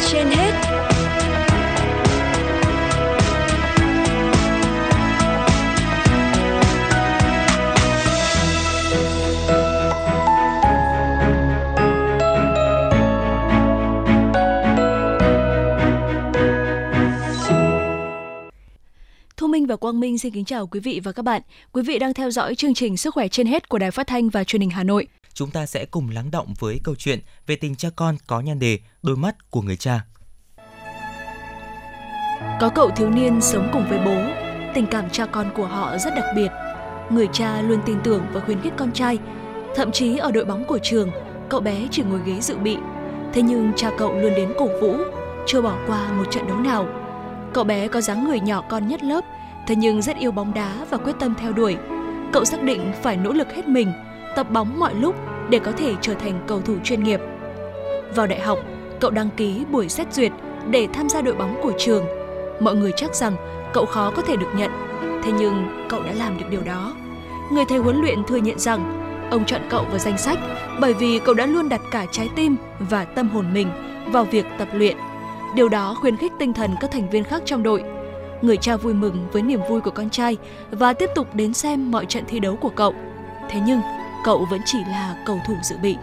trên hết Thu Minh và Quang Minh xin kính chào quý vị và các bạn. Quý vị đang theo dõi chương trình Sức khỏe trên hết của Đài Phát thanh và Truyền hình Hà Nội. Chúng ta sẽ cùng lắng động với câu chuyện về tình cha con có nhan đề Đôi mắt của người cha. Có cậu thiếu niên sống cùng với bố, tình cảm cha con của họ rất đặc biệt. Người cha luôn tin tưởng và khuyến khích con trai. Thậm chí ở đội bóng của trường, cậu bé chỉ ngồi ghế dự bị. Thế nhưng cha cậu luôn đến cổ vũ, chưa bỏ qua một trận đấu nào. Cậu bé có dáng người nhỏ con nhất lớp, thế nhưng rất yêu bóng đá và quyết tâm theo đuổi. Cậu xác định phải nỗ lực hết mình, tập bóng mọi lúc để có thể trở thành cầu thủ chuyên nghiệp. Vào đại học, cậu đăng ký buổi xét duyệt để tham gia đội bóng của trường. Mọi người chắc rằng cậu khó có thể được nhận, thế nhưng cậu đã làm được điều đó. Người thầy huấn luyện thừa nhận rằng ông chọn cậu vào danh sách bởi vì cậu đã luôn đặt cả trái tim và tâm hồn mình vào việc tập luyện. Điều đó khuyến khích tinh thần các thành viên khác trong đội. Người cha vui mừng với niềm vui của con trai và tiếp tục đến xem mọi trận thi đấu của cậu. Thế nhưng, cậu vẫn chỉ là cầu thủ dự bị.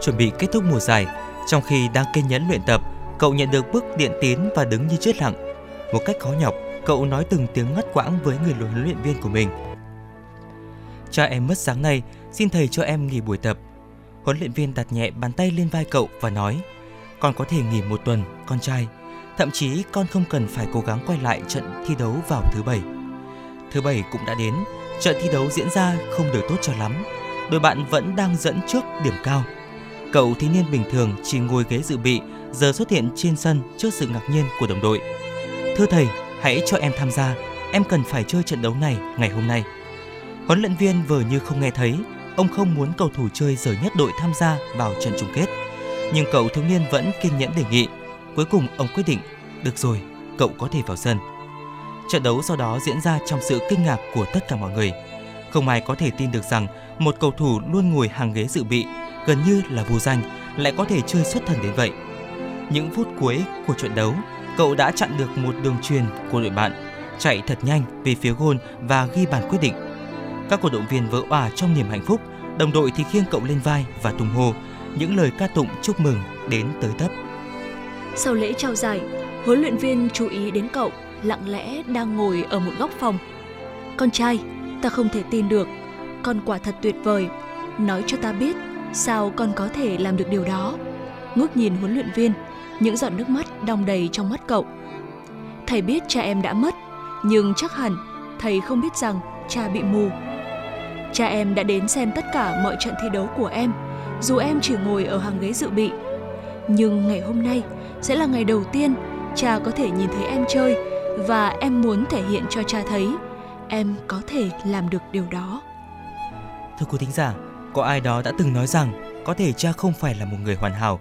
Chuẩn bị kết thúc mùa giải, trong khi đang kiên nhẫn luyện tập, cậu nhận được bức điện tín và đứng như chết lặng. Một cách khó nhọc, cậu nói từng tiếng ngắt quãng với người huấn luyện viên của mình. Cha em mất sáng nay, xin thầy cho em nghỉ buổi tập. Huấn luyện viên đặt nhẹ bàn tay lên vai cậu và nói, con có thể nghỉ một tuần, con trai. Thậm chí con không cần phải cố gắng quay lại trận thi đấu vào thứ bảy. Thứ bảy cũng đã đến, trận thi đấu diễn ra không được tốt cho lắm. Đội bạn vẫn đang dẫn trước điểm cao. Cậu thiếu niên bình thường chỉ ngồi ghế dự bị, giờ xuất hiện trên sân trước sự ngạc nhiên của đồng đội. Thưa thầy, hãy cho em tham gia, em cần phải chơi trận đấu này ngày hôm nay. Huấn luyện viên vừa như không nghe thấy, ông không muốn cầu thủ chơi giờ nhất đội tham gia vào trận chung kết. Nhưng cậu thiếu niên vẫn kiên nhẫn đề nghị. Cuối cùng ông quyết định, được rồi, cậu có thể vào sân. Trận đấu sau đó diễn ra trong sự kinh ngạc của tất cả mọi người. Không ai có thể tin được rằng một cầu thủ luôn ngồi hàng ghế dự bị, gần như là vô danh, lại có thể chơi xuất thần đến vậy. Những phút cuối của trận đấu, cậu đã chặn được một đường truyền của đội bạn, chạy thật nhanh về phía gôn và ghi bàn quyết định. Các cổ động viên vỡ òa trong niềm hạnh phúc, đồng đội thì khiêng cậu lên vai và tung hô những lời ca tụng chúc mừng đến tới tấp. Sau lễ trao giải, huấn luyện viên chú ý đến cậu lặng lẽ đang ngồi ở một góc phòng. Con trai, ta không thể tin được, con quả thật tuyệt vời. Nói cho ta biết, sao con có thể làm được điều đó? Ngước nhìn huấn luyện viên, những giọt nước mắt đong đầy trong mắt cậu. Thầy biết cha em đã mất, nhưng chắc hẳn thầy không biết rằng cha bị mù. Cha em đã đến xem tất cả mọi trận thi đấu của em, dù em chỉ ngồi ở hàng ghế dự bị. Nhưng ngày hôm nay sẽ là ngày đầu tiên cha có thể nhìn thấy em chơi và em muốn thể hiện cho cha thấy em có thể làm được điều đó. Thưa quý thính giả, có ai đó đã từng nói rằng có thể cha không phải là một người hoàn hảo,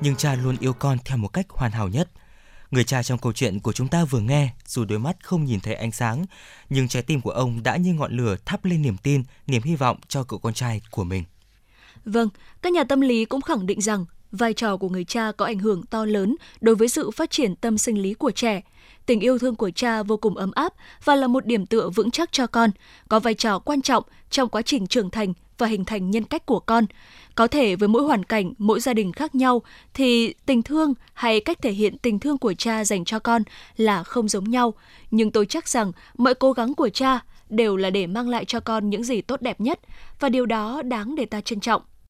nhưng cha luôn yêu con theo một cách hoàn hảo nhất. Người cha trong câu chuyện của chúng ta vừa nghe, dù đôi mắt không nhìn thấy ánh sáng, nhưng trái tim của ông đã như ngọn lửa thắp lên niềm tin, niềm hy vọng cho cậu con trai của mình. Vâng, các nhà tâm lý cũng khẳng định rằng vai trò của người cha có ảnh hưởng to lớn đối với sự phát triển tâm sinh lý của trẻ. Tình yêu thương của cha vô cùng ấm áp và là một điểm tựa vững chắc cho con, có vai trò quan trọng trong quá trình trưởng thành và hình thành nhân cách của con. Có thể với mỗi hoàn cảnh, mỗi gia đình khác nhau thì tình thương hay cách thể hiện tình thương của cha dành cho con là không giống nhau, nhưng tôi chắc rằng mọi cố gắng của cha đều là để mang lại cho con những gì tốt đẹp nhất và điều đó đáng để ta trân trọng.